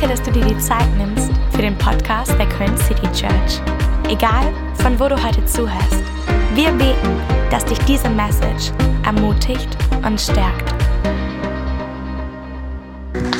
Danke, dass du dir die Zeit nimmst für den Podcast der Köln City Church. Egal, von wo du heute zuhörst, wir beten, dass dich diese Message ermutigt und stärkt.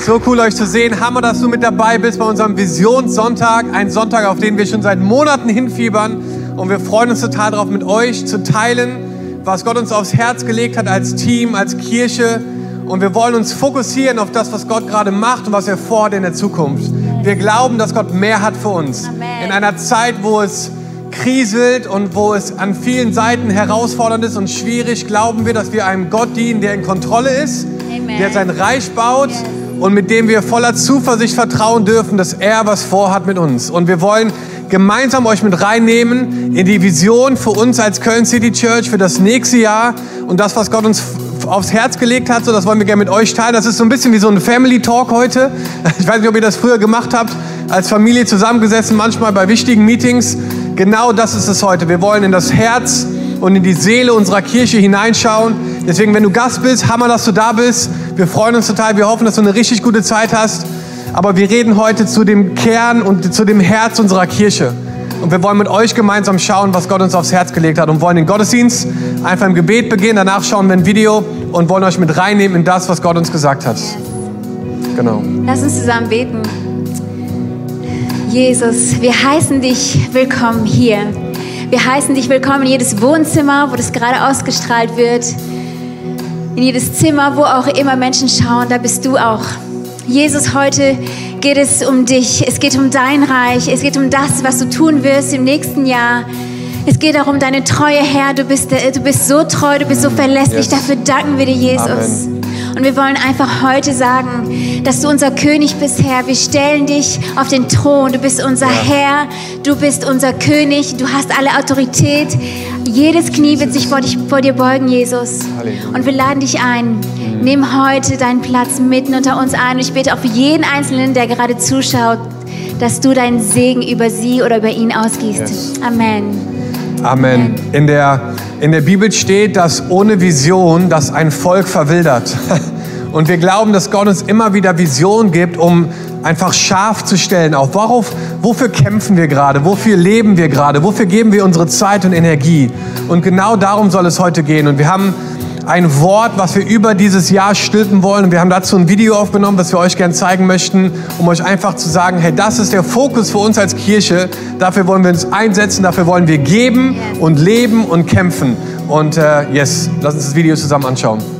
So cool euch zu sehen. Hammer, dass du mit dabei bist bei unserem Visionssonntag. Ein Sonntag, auf den wir schon seit Monaten hinfiebern. Und wir freuen uns total darauf, mit euch zu teilen, was Gott uns aufs Herz gelegt hat als Team, als Kirche. Und wir wollen uns fokussieren auf das, was Gott gerade macht und was er vorhat in der Zukunft. Wir glauben, dass Gott mehr hat für uns. Amen. In einer Zeit, wo es kriselt und wo es an vielen Seiten herausfordernd ist und schwierig, glauben wir, dass wir einem Gott dienen, der in Kontrolle ist, Amen. der sein Reich baut Yes. und mit dem wir voller Zuversicht vertrauen dürfen, dass er was vorhat mit uns. Und wir wollen gemeinsam euch mit reinnehmen in die Vision für uns als Köln City Church für das nächste Jahr und das, was Gott uns aufs Herz gelegt hat, so das wollen wir gerne mit euch teilen. Das ist so ein bisschen wie so ein Family Talk heute. Ich weiß nicht, ob ihr das früher gemacht habt, als Familie zusammengesessen, manchmal bei wichtigen Meetings. Genau das ist es heute. Wir wollen in das Herz und in die Seele unserer Kirche hineinschauen. Deswegen, wenn du Gast bist, hammer, dass du da bist. Wir freuen uns total. Wir hoffen, dass du eine richtig gute Zeit hast. Aber wir reden heute zu dem Kern und zu dem Herz unserer Kirche. Und wir wollen mit euch gemeinsam schauen, was Gott uns aufs Herz gelegt hat. Und wollen den Gottesdienst einfach im Gebet beginnen. Danach schauen wir ein Video und wollen euch mit reinnehmen in das, was Gott uns gesagt hat. Genau. Lass uns zusammen beten. Jesus, wir heißen dich willkommen hier. Wir heißen dich willkommen in jedes Wohnzimmer, wo das gerade ausgestrahlt wird. In jedes Zimmer, wo auch immer Menschen schauen, da bist du auch. Jesus, heute geht es um dich. Es geht um dein Reich. Es geht um das, was du tun wirst im nächsten Jahr. Es geht darum, deine Treue, Herr. Du bist, du bist so treu, du bist so verlässlich. Yes. Dafür danken wir dir, Jesus. Amen. Und wir wollen einfach heute sagen, dass du unser König bist, Herr. Wir stellen dich auf den Thron. Du bist unser Herr. Du bist unser König. Du hast alle Autorität. Jedes Knie wird sich vor, dich, vor dir beugen, Jesus. Halleluja. Und wir laden dich ein. Nimm heute deinen Platz mitten unter uns ein. Und ich bete auch für jeden Einzelnen, der gerade zuschaut, dass du deinen Segen über sie oder über ihn ausgießt. Yes. Amen. Amen. In der, in der Bibel steht, dass ohne Vision das ein Volk verwildert. Und wir glauben, dass Gott uns immer wieder Vision gibt, um einfach scharf zu stellen auf, worauf, wofür kämpfen wir gerade, wofür leben wir gerade, wofür geben wir unsere Zeit und Energie. Und genau darum soll es heute gehen. Und wir haben ein Wort, was wir über dieses Jahr stülpen wollen. Und wir haben dazu ein Video aufgenommen, was wir euch gerne zeigen möchten, um euch einfach zu sagen, hey, das ist der Fokus für uns als Kirche. Dafür wollen wir uns einsetzen, dafür wollen wir geben und leben und kämpfen. Und äh, yes, lass uns das Video zusammen anschauen.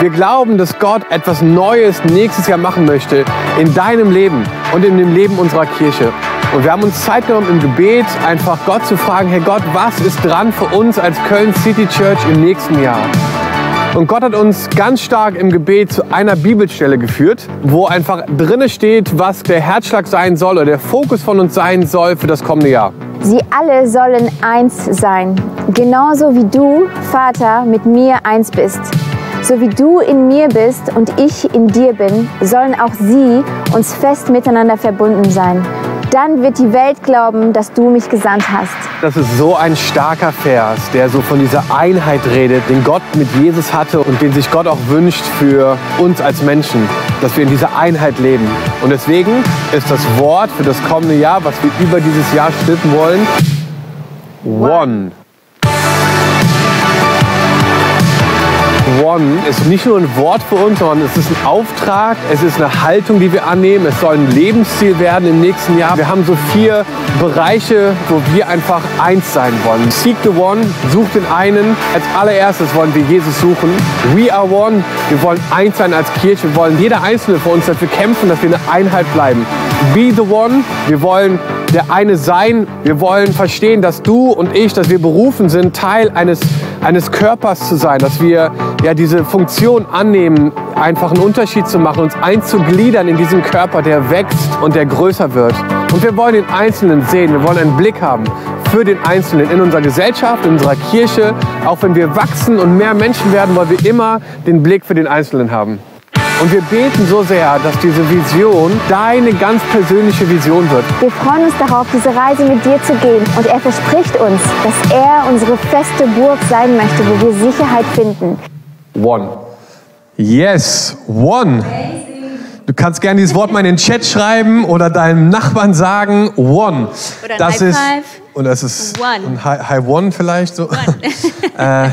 Wir glauben, dass Gott etwas Neues nächstes Jahr machen möchte in deinem Leben und in dem Leben unserer Kirche. Und wir haben uns Zeit genommen im Gebet, einfach Gott zu fragen, hey Gott, was ist dran für uns als Köln City Church im nächsten Jahr? Und Gott hat uns ganz stark im Gebet zu einer Bibelstelle geführt, wo einfach drinne steht, was der Herzschlag sein soll oder der Fokus von uns sein soll für das kommende Jahr. Sie alle sollen eins sein, genauso wie du, Vater, mit mir eins bist. So wie du in mir bist und ich in dir bin, sollen auch sie uns fest miteinander verbunden sein. Dann wird die Welt glauben, dass du mich gesandt hast. Das ist so ein starker Vers, der so von dieser Einheit redet, den Gott mit Jesus hatte und den sich Gott auch wünscht für uns als Menschen, dass wir in dieser Einheit leben. Und deswegen ist das Wort für das kommende Jahr, was wir über dieses Jahr stülpen wollen, One. One ist nicht nur ein Wort für uns, sondern es ist ein Auftrag, es ist eine Haltung, die wir annehmen, es soll ein Lebensziel werden im nächsten Jahr. Wir haben so vier Bereiche, wo wir einfach eins sein wollen. Seek the One, such den einen. Als allererstes wollen wir Jesus suchen. We are One, wir wollen eins sein als Kirche. Wir wollen jeder Einzelne von uns dafür kämpfen, dass wir eine Einheit bleiben. Be the One, wir wollen der eine sein. Wir wollen verstehen, dass du und ich, dass wir berufen sind, Teil eines, eines Körpers zu sein, dass wir ja diese Funktion annehmen, einfach einen Unterschied zu machen, uns einzugliedern in diesen Körper, der wächst und der größer wird. Und wir wollen den Einzelnen sehen, wir wollen einen Blick haben für den Einzelnen in unserer Gesellschaft, in unserer Kirche. Auch wenn wir wachsen und mehr Menschen werden, wollen wir immer den Blick für den Einzelnen haben. Und wir beten so sehr, dass diese Vision deine ganz persönliche Vision wird. Wir freuen uns darauf, diese Reise mit dir zu gehen. Und er verspricht uns, dass er unsere feste Burg sein möchte, wo wir Sicherheit finden. One. Yes, one. Du kannst gerne dieses Wort mal in den Chat schreiben oder deinem Nachbarn sagen, one. Oder ein das High ist, Five. Und das ist One. ein High, High One vielleicht so. äh,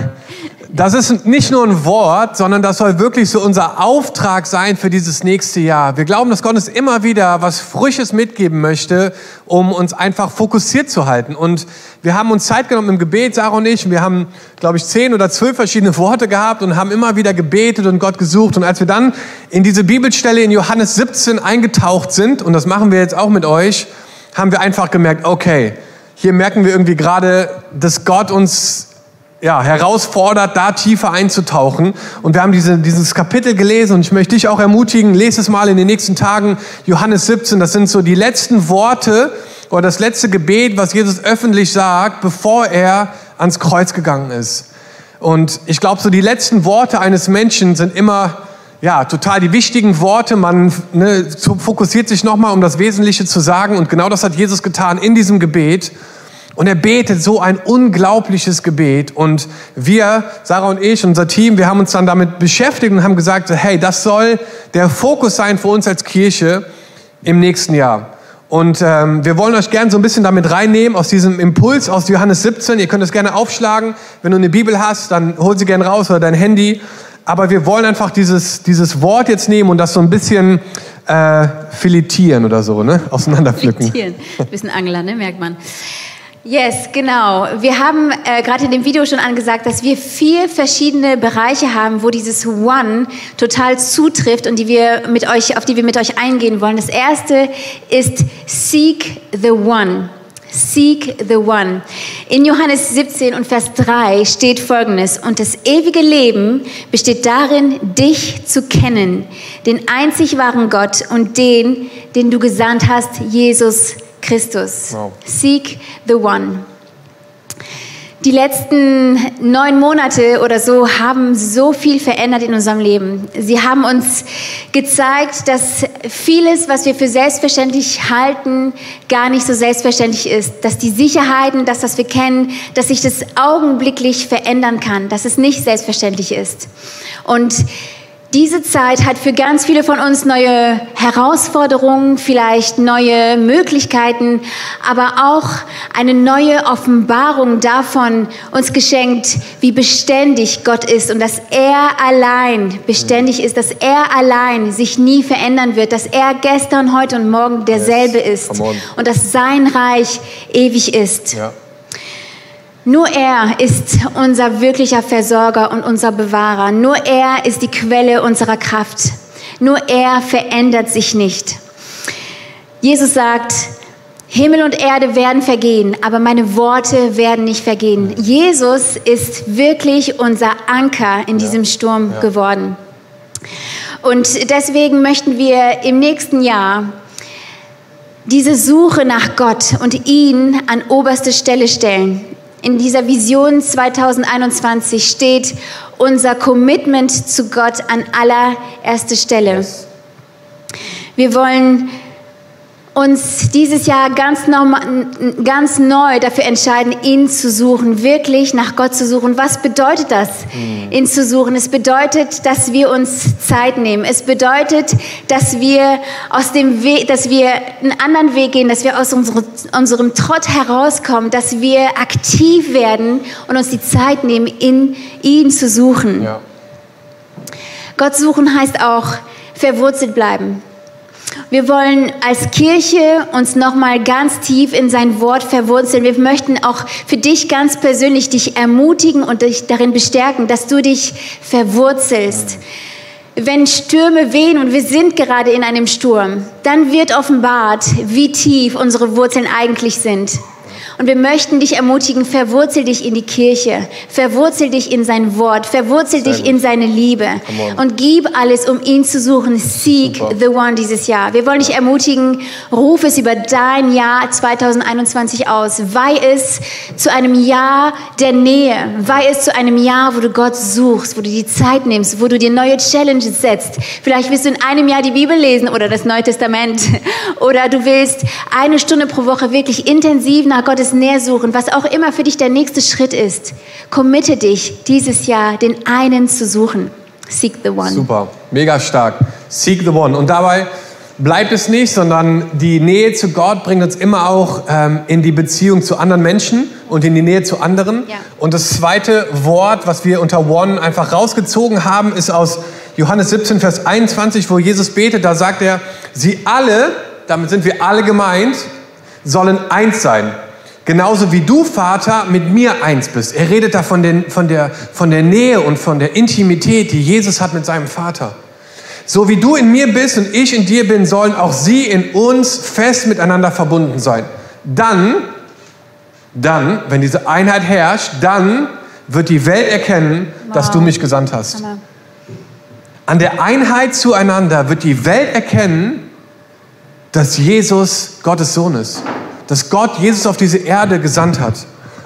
das ist nicht nur ein Wort, sondern das soll wirklich so unser Auftrag sein für dieses nächste Jahr. Wir glauben, dass Gott uns immer wieder was Frisches mitgeben möchte, um uns einfach fokussiert zu halten. Und wir haben uns Zeit genommen im Gebet, Sarah und ich. Und wir haben, glaube ich, zehn oder zwölf verschiedene Worte gehabt und haben immer wieder gebetet und Gott gesucht. Und als wir dann in diese Bibelstelle in Johannes 17 eingetaucht sind, und das machen wir jetzt auch mit euch, haben wir einfach gemerkt, okay, hier merken wir irgendwie gerade, dass Gott uns ja, herausfordert, da tiefer einzutauchen. Und wir haben diese, dieses Kapitel gelesen und ich möchte dich auch ermutigen, lese es mal in den nächsten Tagen, Johannes 17, das sind so die letzten Worte oder das letzte Gebet, was Jesus öffentlich sagt, bevor er ans Kreuz gegangen ist. Und ich glaube, so die letzten Worte eines Menschen sind immer ja, total die wichtigen Worte. Man ne, fokussiert sich nochmal, um das Wesentliche zu sagen. Und genau das hat Jesus getan in diesem Gebet. Und er betet so ein unglaubliches Gebet. Und wir, Sarah und ich, unser Team, wir haben uns dann damit beschäftigt und haben gesagt, hey, das soll der Fokus sein für uns als Kirche im nächsten Jahr. Und ähm, wir wollen euch gerne so ein bisschen damit reinnehmen aus diesem Impuls aus Johannes 17. Ihr könnt es gerne aufschlagen. Wenn du eine Bibel hast, dann hol sie gerne raus oder dein Handy. Aber wir wollen einfach dieses, dieses Wort jetzt nehmen und das so ein bisschen äh, filetieren oder so, ne? auseinanderpflücken. Filetieren. Ein bisschen Angler, ne? merkt man. Yes, genau. Wir haben äh, gerade in dem Video schon angesagt, dass wir vier verschiedene Bereiche haben, wo dieses One total zutrifft und die wir mit euch, auf die wir mit euch eingehen wollen. Das erste ist Seek the One. Seek the One. In Johannes 17 und Vers 3 steht folgendes, und das ewige Leben besteht darin, dich zu kennen, den einzig wahren Gott und den, den du gesandt hast, Jesus Christus. Wow. Seek the One. Die letzten neun Monate oder so haben so viel verändert in unserem Leben. Sie haben uns gezeigt, dass vieles, was wir für selbstverständlich halten, gar nicht so selbstverständlich ist. Dass die Sicherheiten, das, was wir kennen, dass sich das augenblicklich verändern kann, dass es nicht selbstverständlich ist. Und diese Zeit hat für ganz viele von uns neue Herausforderungen, vielleicht neue Möglichkeiten, aber auch eine neue Offenbarung davon uns geschenkt, wie beständig Gott ist und dass er allein beständig ist, dass er allein sich nie verändern wird, dass er gestern, heute und morgen derselbe ist come on. und dass sein Reich ewig ist. Ja. Nur er ist unser wirklicher Versorger und unser Bewahrer. Nur er ist die Quelle unserer Kraft. Nur er verändert sich nicht. Jesus sagt, Himmel und Erde werden vergehen, aber meine Worte werden nicht vergehen. Jesus ist wirklich unser Anker in diesem Sturm geworden. Und deswegen möchten wir im nächsten Jahr diese Suche nach Gott und ihn an oberste Stelle stellen. In dieser Vision 2021 steht unser Commitment zu Gott an allererste Stelle. Wir wollen uns dieses Jahr ganz, normal, ganz neu dafür entscheiden, ihn zu suchen, wirklich nach Gott zu suchen. Was bedeutet das, ihn zu suchen? Es bedeutet, dass wir uns Zeit nehmen. Es bedeutet, dass wir aus dem Weg, dass wir einen anderen Weg gehen, dass wir aus unsere, unserem Trott herauskommen, dass wir aktiv werden und uns die Zeit nehmen, in ihn zu suchen. Ja. Gott suchen heißt auch verwurzelt bleiben. Wir wollen als Kirche uns nochmal ganz tief in sein Wort verwurzeln. Wir möchten auch für dich ganz persönlich dich ermutigen und dich darin bestärken, dass du dich verwurzelst. Wenn Stürme wehen und wir sind gerade in einem Sturm, dann wird offenbart, wie tief unsere Wurzeln eigentlich sind. Und wir möchten dich ermutigen, verwurzel dich in die Kirche, verwurzel dich in sein Wort, verwurzel Sehr dich gut. in seine Liebe und gib alles, um ihn zu suchen. Seek Super. the one dieses Jahr. Wir wollen dich ermutigen, ruf es über dein Jahr 2021 aus. Weih es zu einem Jahr der Nähe. Weih es zu einem Jahr, wo du Gott suchst, wo du die Zeit nimmst, wo du dir neue Challenges setzt. Vielleicht willst du in einem Jahr die Bibel lesen oder das Neue Testament. Oder du willst eine Stunde pro Woche wirklich intensiv nach Gottes Nähe suchen, was auch immer für dich der nächste Schritt ist. Committe dich dieses Jahr, den einen zu suchen. Seek the one. Super, mega stark. Seek the one. Und dabei bleibt es nicht, sondern die Nähe zu Gott bringt uns immer auch ähm, in die Beziehung zu anderen Menschen und in die Nähe zu anderen. Ja. Und das zweite Wort, was wir unter One einfach rausgezogen haben, ist aus Johannes 17, Vers 21, wo Jesus betet. Da sagt er, sie alle, damit sind wir alle gemeint, sollen eins sein. Genauso wie du, Vater, mit mir eins bist. Er redet da von, den, von, der, von der Nähe und von der Intimität, die Jesus hat mit seinem Vater. So wie du in mir bist und ich in dir bin, sollen auch sie in uns fest miteinander verbunden sein. Dann, dann, wenn diese Einheit herrscht, dann wird die Welt erkennen, dass du mich gesandt hast. An der Einheit zueinander wird die Welt erkennen, dass Jesus Gottes Sohn ist. Dass Gott Jesus auf diese Erde gesandt hat.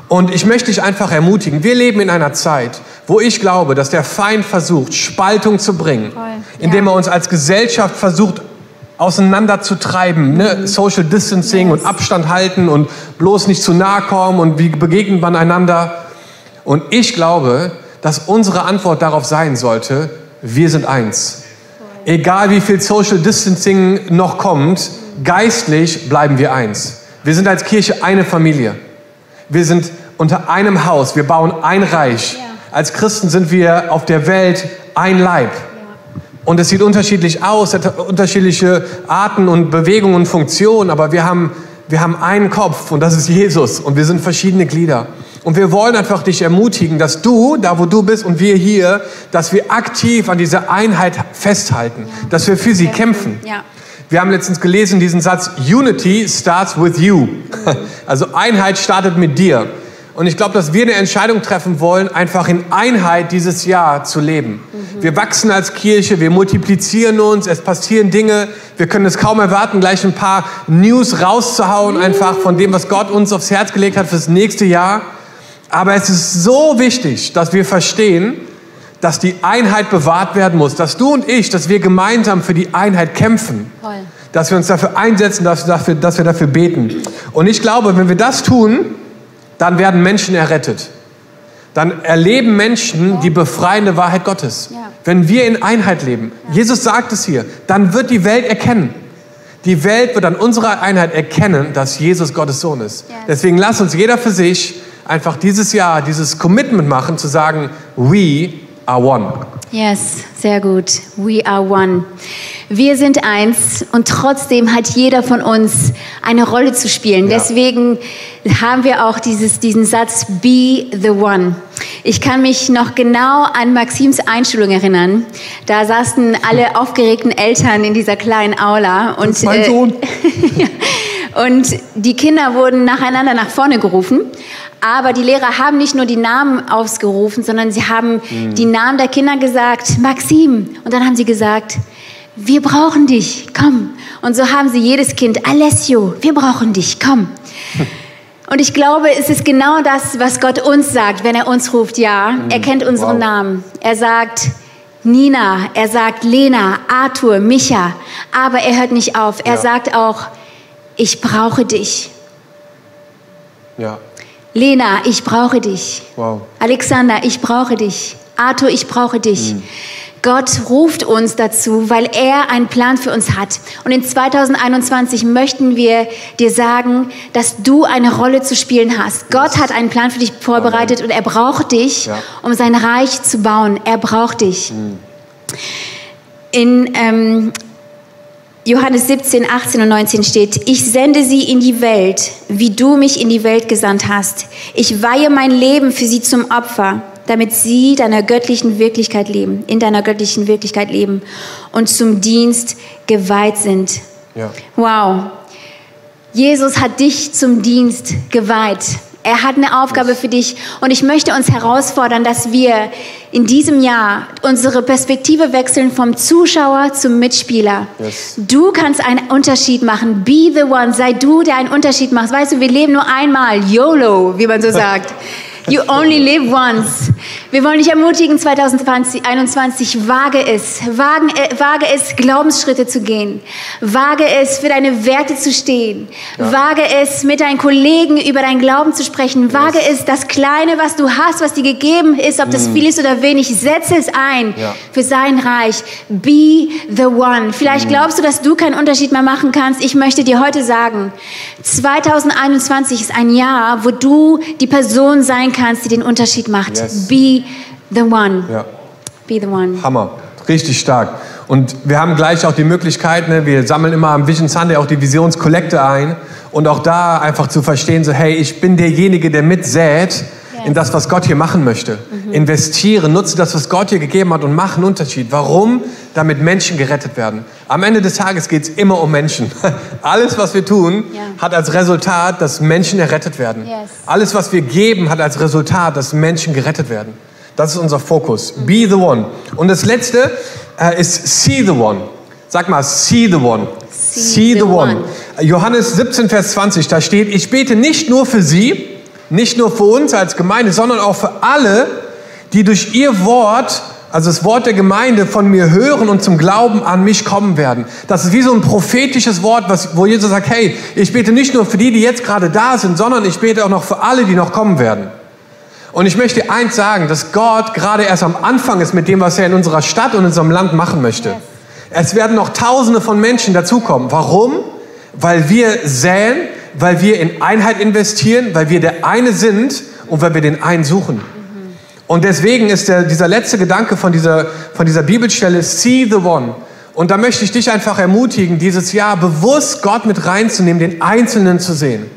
Und ich möchte dich einfach ermutigen, wir leben in einer Zeit, wo ich glaube, dass der Feind versucht, Spaltung zu bringen, Voll. indem Ja. er uns als Gesellschaft versucht, auseinanderzutreiben. Ne? Social Distancing und Abstand halten und bloß nicht zu nahe kommen und wie begegnet man einander. Und ich glaube, dass unsere Antwort darauf sein sollte, wir sind eins. Egal wie viel Social Distancing noch kommt, geistlich bleiben wir eins. Wir sind als Kirche eine Familie. Wir sind unter einem Haus. Wir bauen ein Reich. Als Christen sind wir auf der Welt ein Leib. Und es sieht unterschiedlich aus, hat unterschiedliche Arten und Bewegungen und Funktionen, aber wir haben, wir haben einen Kopf und das ist Jesus und wir sind verschiedene Glieder. Und wir wollen einfach dich ermutigen, dass du, da wo du bist und wir hier, dass wir aktiv an dieser Einheit festhalten, dass wir für sie kämpfen. Ja. Wir haben letztens gelesen diesen Satz, Unity starts with you. Also Einheit startet mit dir. Und ich glaube, dass wir eine Entscheidung treffen wollen, einfach in Einheit dieses Jahr zu leben. Wir wachsen als Kirche, wir multiplizieren uns, es passieren Dinge. Wir können es kaum erwarten, gleich ein paar News rauszuhauen, einfach von dem, was Gott uns aufs Herz gelegt hat fürs nächste Jahr. Aber es ist so wichtig, dass wir verstehen, dass die Einheit bewahrt werden muss, dass du und ich, dass wir gemeinsam für die Einheit kämpfen, Voll. dass wir uns dafür einsetzen, dass wir dafür, dass wir dafür beten. Und ich glaube, wenn wir das tun, dann werden Menschen errettet. Dann erleben Menschen die befreiende Wahrheit Gottes. Ja. Wenn wir in Einheit leben, Jesus sagt es hier, dann wird die Welt erkennen. Die Welt wird an unserer Einheit erkennen, dass Jesus Gottes Sohn ist. Deswegen lass uns jeder für sich einfach dieses Jahr dieses Commitment machen, zu sagen, we are one. Yes, sehr gut. We are one. Wir sind eins und trotzdem hat jeder von uns eine Rolle zu spielen. Ja. Deswegen haben wir auch dieses, diesen Satz Be the One. Ich kann mich noch genau an Maxims Einschulung erinnern. Da saßen alle aufgeregten Eltern in dieser kleinen Aula und ist mein äh, Sohn. und die Kinder wurden nacheinander nach vorne gerufen. Aber die Lehrer haben nicht nur die Namen ausgerufen, sondern sie haben die Namen der Kinder gesagt, Maxim. Und dann haben sie gesagt, wir brauchen dich, komm. Und so haben sie jedes Kind, Alessio, wir brauchen dich, komm. Und ich glaube, es ist genau das, was Gott uns sagt, wenn er uns ruft. Ja, er kennt unseren Wow. Namen. Er sagt Nina, er sagt Lena, Arthur, Micha. Aber er hört nicht auf. Er Ja. sagt auch, ich brauche dich. Ja, Lena, ich brauche dich. wow. Alexander, ich brauche dich. Arthur, ich brauche dich. Gott ruft uns dazu, weil er einen Plan für uns hat. Und in 2021 möchten wir dir sagen, dass du eine Rolle zu spielen hast. Gott hat einen Plan für dich vorbereitet und er braucht dich, Ja. um sein Reich zu bauen. Er braucht dich. In ähm, Johannes 17, 18 und 19 steht, ich sende sie in die Welt, wie du mich in die Welt gesandt hast. Ich weihe mein Leben für sie zum Opfer, damit sie deiner göttlichen Wirklichkeit leben, in deiner göttlichen Wirklichkeit leben und zum Dienst geweiht sind. Ja. Wow. Jesus hat dich zum Dienst geweiht. Er hat eine Aufgabe für dich und ich möchte uns herausfordern, dass wir in diesem Jahr unsere Perspektive wechseln vom Zuschauer zum Mitspieler. Yes. Du kannst einen Unterschied machen. Be the one. Sei du, der einen Unterschied macht. Weißt du, wir leben nur einmal. YOLO, wie man so sagt. You only live once. Wir wollen dich ermutigen, 2021, wage es, wagen, äh, wage es, Glaubensschritte zu gehen. Wage es, für deine Werte zu stehen. Wage es, mit deinen Kollegen über deinen Glauben zu sprechen. Wage es, das Kleine, was du hast, was dir gegeben ist, ob das viel ist oder wenig, setze es ein Ja. für sein Reich. Be the one. Vielleicht glaubst du, dass du keinen Unterschied mehr machen kannst. Ich möchte dir heute sagen, 2021 ist ein Jahr, wo du die Person sein kannst, die den Unterschied macht. Yes. Be the one. Ja. Be the one. Hammer, richtig stark. Und wir haben gleich auch die Möglichkeit, ne, wir sammeln immer am Vision Sunday auch die Visionskollekte ein und auch da einfach zu verstehen, so hey, ich bin derjenige, der mitsät in das, was Gott hier machen möchte. Investiere, nutze das, was Gott dir gegeben hat und mach einen Unterschied. Warum? Damit Menschen gerettet werden. Am Ende des Tages geht es immer um Menschen. Alles, was wir tun, Ja. hat als Resultat, dass Menschen errettet werden. Yes. Alles, was wir geben, hat als Resultat, dass Menschen gerettet werden. Das ist unser Fokus. Be the one. Und das letzte äh, ist see the one. Sag mal, see the one. See, the, one. Johannes 17, Vers 20, da steht, ich bete nicht nur für sie, nicht nur für uns als Gemeinde, sondern auch für alle, die durch ihr Wort, also das Wort der Gemeinde, von mir hören und zum Glauben an mich kommen werden. Das ist wie so ein prophetisches Wort, was, wo Jesus sagt, hey, ich bete nicht nur für die, die jetzt gerade da sind, sondern ich bete auch noch für alle, die noch kommen werden. Und ich möchte eins sagen, dass Gott gerade erst am Anfang ist mit dem, was er in unserer Stadt und in unserem Land machen möchte. Es werden noch Tausende von Menschen dazukommen. Warum? Weil wir säen, weil wir in Einheit investieren, weil wir der eine sind und weil wir den einen suchen. Und deswegen ist der, dieser letzte Gedanke von dieser, von dieser Bibelstelle, see the one. Und da möchte ich dich einfach ermutigen, dieses Jahr bewusst Gott mit reinzunehmen, den Einzelnen zu sehen.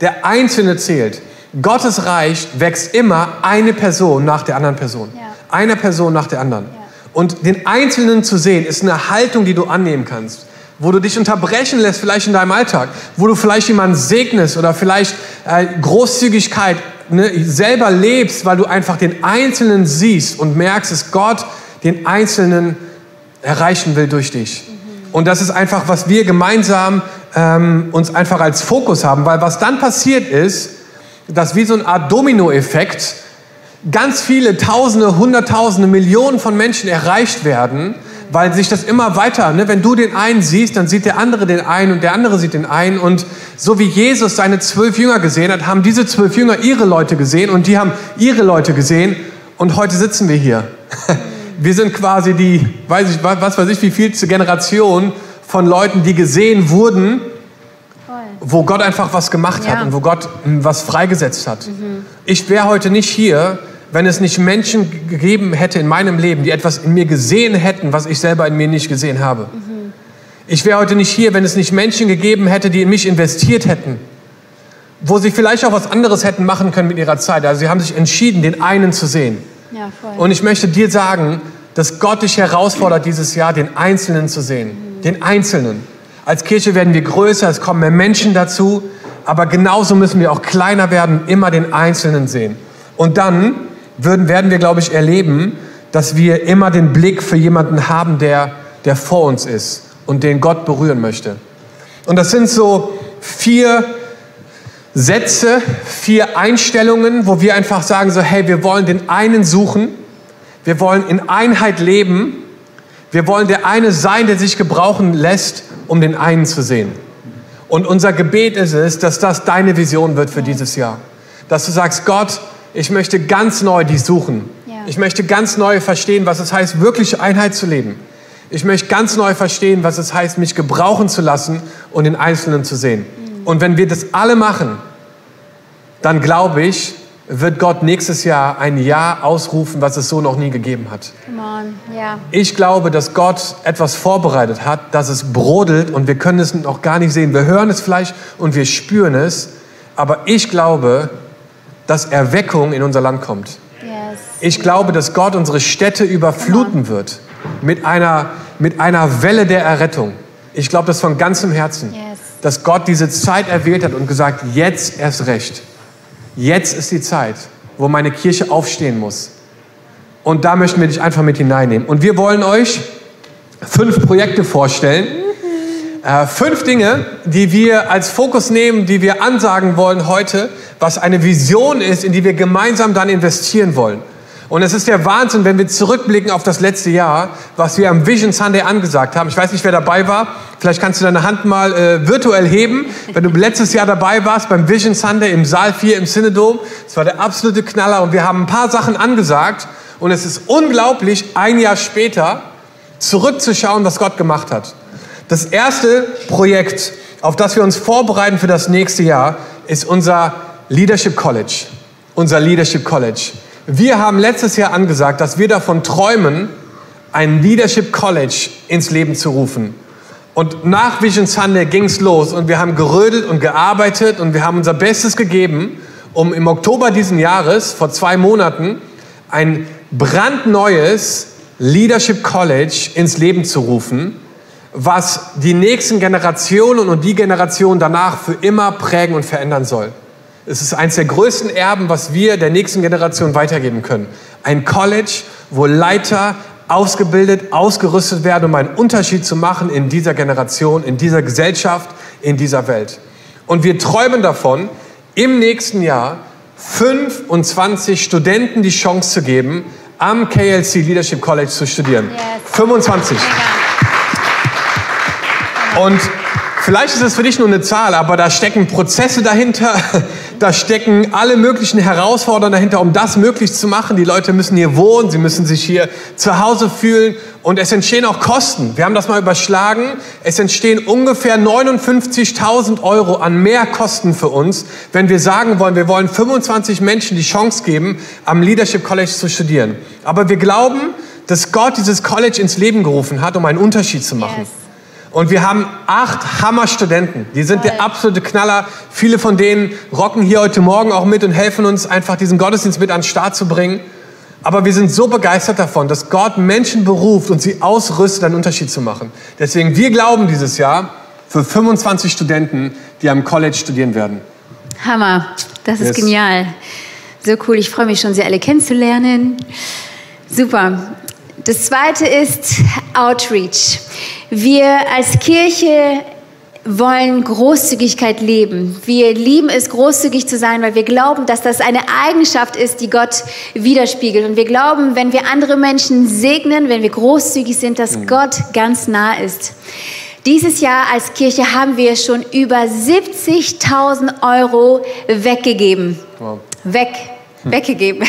Der Einzelne zählt. Gottes Reich wächst immer eine Person nach der anderen Person. Ja. Eine Person nach der anderen. Und den Einzelnen zu sehen, ist eine Haltung, die du annehmen kannst. Wo du dich unterbrechen lässt, vielleicht in deinem Alltag. Wo du vielleicht jemanden segnest oder vielleicht äh, Großzügigkeit ne, selber lebst, weil du einfach den Einzelnen siehst und merkst, dass Gott den Einzelnen erreichen will durch dich. Und das ist einfach, was wir gemeinsam ähm, uns einfach als Fokus haben, weil was dann passiert ist, dass wie so eine Art Dominoeffekt ganz viele Tausende, Hunderttausende, Millionen von Menschen erreicht werden, weil sich das immer weiter, ne, wenn du den einen siehst, dann sieht der andere den einen und der andere sieht den einen und so wie Jesus seine zwölf Jünger gesehen hat, haben diese zwölf Jünger ihre Leute gesehen und die haben ihre Leute gesehen und heute sitzen wir hier. Wir sind quasi die, weiß ich, was weiß ich, wie vielste Generation von Leuten, die gesehen wurden, wo Gott einfach was gemacht hat Ja. und wo Gott mm, was freigesetzt hat. Ich wäre heute nicht hier, wenn es nicht Menschen gegeben hätte in meinem Leben, die etwas in mir gesehen hätten, was ich selber in mir nicht gesehen habe. Ich wäre heute nicht hier, wenn es nicht Menschen gegeben hätte, die in mich investiert hätten, wo sie vielleicht auch was anderes hätten machen können mit ihrer Zeit. Also sie haben sich entschieden, den einen zu sehen. Ja. Und ich möchte dir sagen, dass Gott dich herausfordert, dieses Jahr den Einzelnen zu sehen. Den Einzelnen. Als Kirche werden wir größer, es kommen mehr Menschen dazu, aber genauso müssen wir auch kleiner werden, immer den Einzelnen sehen. Und dann würden, werden wir, glaube ich, erleben, dass wir immer den Blick für jemanden haben, der, der vor uns ist und den Gott berühren möchte. Und das sind so vier Sätze, vier Einstellungen, wo wir einfach sagen so, hey, wir wollen den einen suchen, wir wollen in Einheit leben, wir wollen der eine sein, der sich gebrauchen lässt, um den einen zu sehen. Und unser Gebet ist es, dass das deine Vision wird für dieses Jahr. Dass du sagst, Gott, ich möchte ganz neu dich suchen. Ja. Ich möchte ganz neu verstehen, was es heißt, wirklich Einheit zu leben. Ich möchte ganz neu verstehen, was es heißt, mich gebrauchen zu lassen und den Einzelnen zu sehen. Und wenn wir das alle machen, dann glaube ich, wird Gott nächstes Jahr ein Jahr ausrufen, was es so noch nie gegeben hat. Ja. Ich glaube, dass Gott etwas vorbereitet hat, dass es brodelt und wir können es noch gar nicht sehen. Wir hören es vielleicht und wir spüren es, aber ich glaube, dass Erweckung in unser Land kommt. Ich glaube, dass Gott unsere Städte überfluten wird mit einer, mit einer Welle der Errettung. Ich glaube das von ganzem Herzen. Dass Gott diese Zeit erwählt hat und gesagt, jetzt erst recht. Jetzt ist die Zeit, wo meine Kirche aufstehen muss. Und da möchten wir dich einfach mit hineinnehmen. Und wir wollen euch fünf Projekte vorstellen. Äh, fünf Dinge, die wir als Fokus nehmen, die wir ansagen wollen heute, was eine Vision ist, in die wir gemeinsam dann investieren wollen. Und es ist der Wahnsinn, wenn wir zurückblicken auf das letzte Jahr, was wir am Vision Sunday angesagt haben. Ich weiß nicht, wer dabei war. Vielleicht kannst du deine Hand mal äh, virtuell heben, wenn du letztes Jahr dabei warst beim Vision Sunday im Saal 4 im Synodom. Es war der absolute Knaller und wir haben ein paar Sachen angesagt. Und es ist unglaublich, ein Jahr später zurückzuschauen, was Gott gemacht hat. Das erste Projekt, auf das wir uns vorbereiten für das nächste Jahr, ist unser Leadership College. Unser Leadership College. Wir haben letztes Jahr angesagt, dass wir davon träumen, ein Leadership College ins Leben zu rufen. Und nach Vision Sunday ging es los und wir haben gerödelt und gearbeitet und wir haben unser Bestes gegeben, um im Oktober diesen Jahres, vor zwei Monaten, ein brandneues Leadership College ins Leben zu rufen, was die nächsten Generationen und die Generation danach für immer prägen und verändern soll. Es ist eines der größten Erben, was wir der nächsten Generation weitergeben können. Ein College, wo Leiter ausgebildet, ausgerüstet werden, um einen Unterschied zu machen in dieser Generation, in dieser Gesellschaft, in dieser Welt. Und wir träumen davon, im nächsten Jahr 25 Studenten die Chance zu geben, am KLC Leadership College zu studieren. Yes. 25. Und Vielleicht ist es für dich nur eine Zahl, aber da stecken Prozesse dahinter, da stecken alle möglichen Herausforderungen dahinter, um das möglich zu machen. Die Leute müssen hier wohnen, sie müssen sich hier zu Hause fühlen und es entstehen auch Kosten. Wir haben das mal überschlagen. Es entstehen ungefähr 59.000 Euro an Mehrkosten für uns, wenn wir sagen wollen, wir wollen 25 Menschen die Chance geben, am Leadership College zu studieren. Aber wir glauben, dass Gott dieses College ins Leben gerufen hat, um einen Unterschied zu machen. Yes. Und wir haben acht Hammerstudenten. Die sind der absolute Knaller. Viele von denen rocken hier heute Morgen auch mit und helfen uns einfach diesen Gottesdienst mit an den Start zu bringen. Aber wir sind so begeistert davon, dass Gott Menschen beruft und sie ausrüstet, einen Unterschied zu machen. Deswegen, wir glauben dieses Jahr für 25 Studenten, die am College studieren werden. Hammer, das ist yes. genial. So cool, ich freue mich schon, Sie alle kennenzulernen. Super. Das zweite ist Outreach. Wir als Kirche wollen Großzügigkeit leben. Wir lieben es, großzügig zu sein, weil wir glauben, dass das eine Eigenschaft ist, die Gott widerspiegelt. Und wir glauben, wenn wir andere Menschen segnen, wenn wir großzügig sind, dass mhm. Gott ganz nah ist. Dieses Jahr als Kirche haben wir schon über 70.000 Euro weggegeben. Wow. Weg. Weggegeben.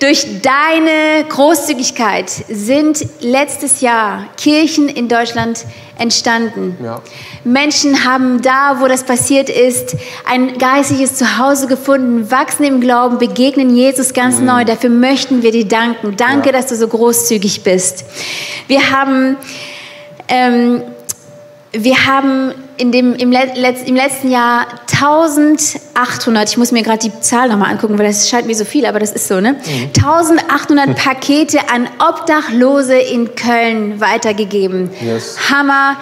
Durch deine Großzügigkeit sind letztes Jahr Kirchen in Deutschland entstanden. Ja. Menschen haben da, wo das passiert ist, ein geistliches Zuhause gefunden, wachsen im Glauben, begegnen Jesus ganz mhm. neu. Dafür möchten wir dir danken. Danke, ja. dass du so großzügig bist. Wir haben, ähm, wir haben in dem, im, Letz-, im letzten Jahr 1800, ich muss mir gerade die Zahl nochmal angucken, weil das scheint mir so viel, aber das ist so, ne? Mhm. 1800 Pakete an Obdachlose in Köln weitergegeben. Yes. Hammer,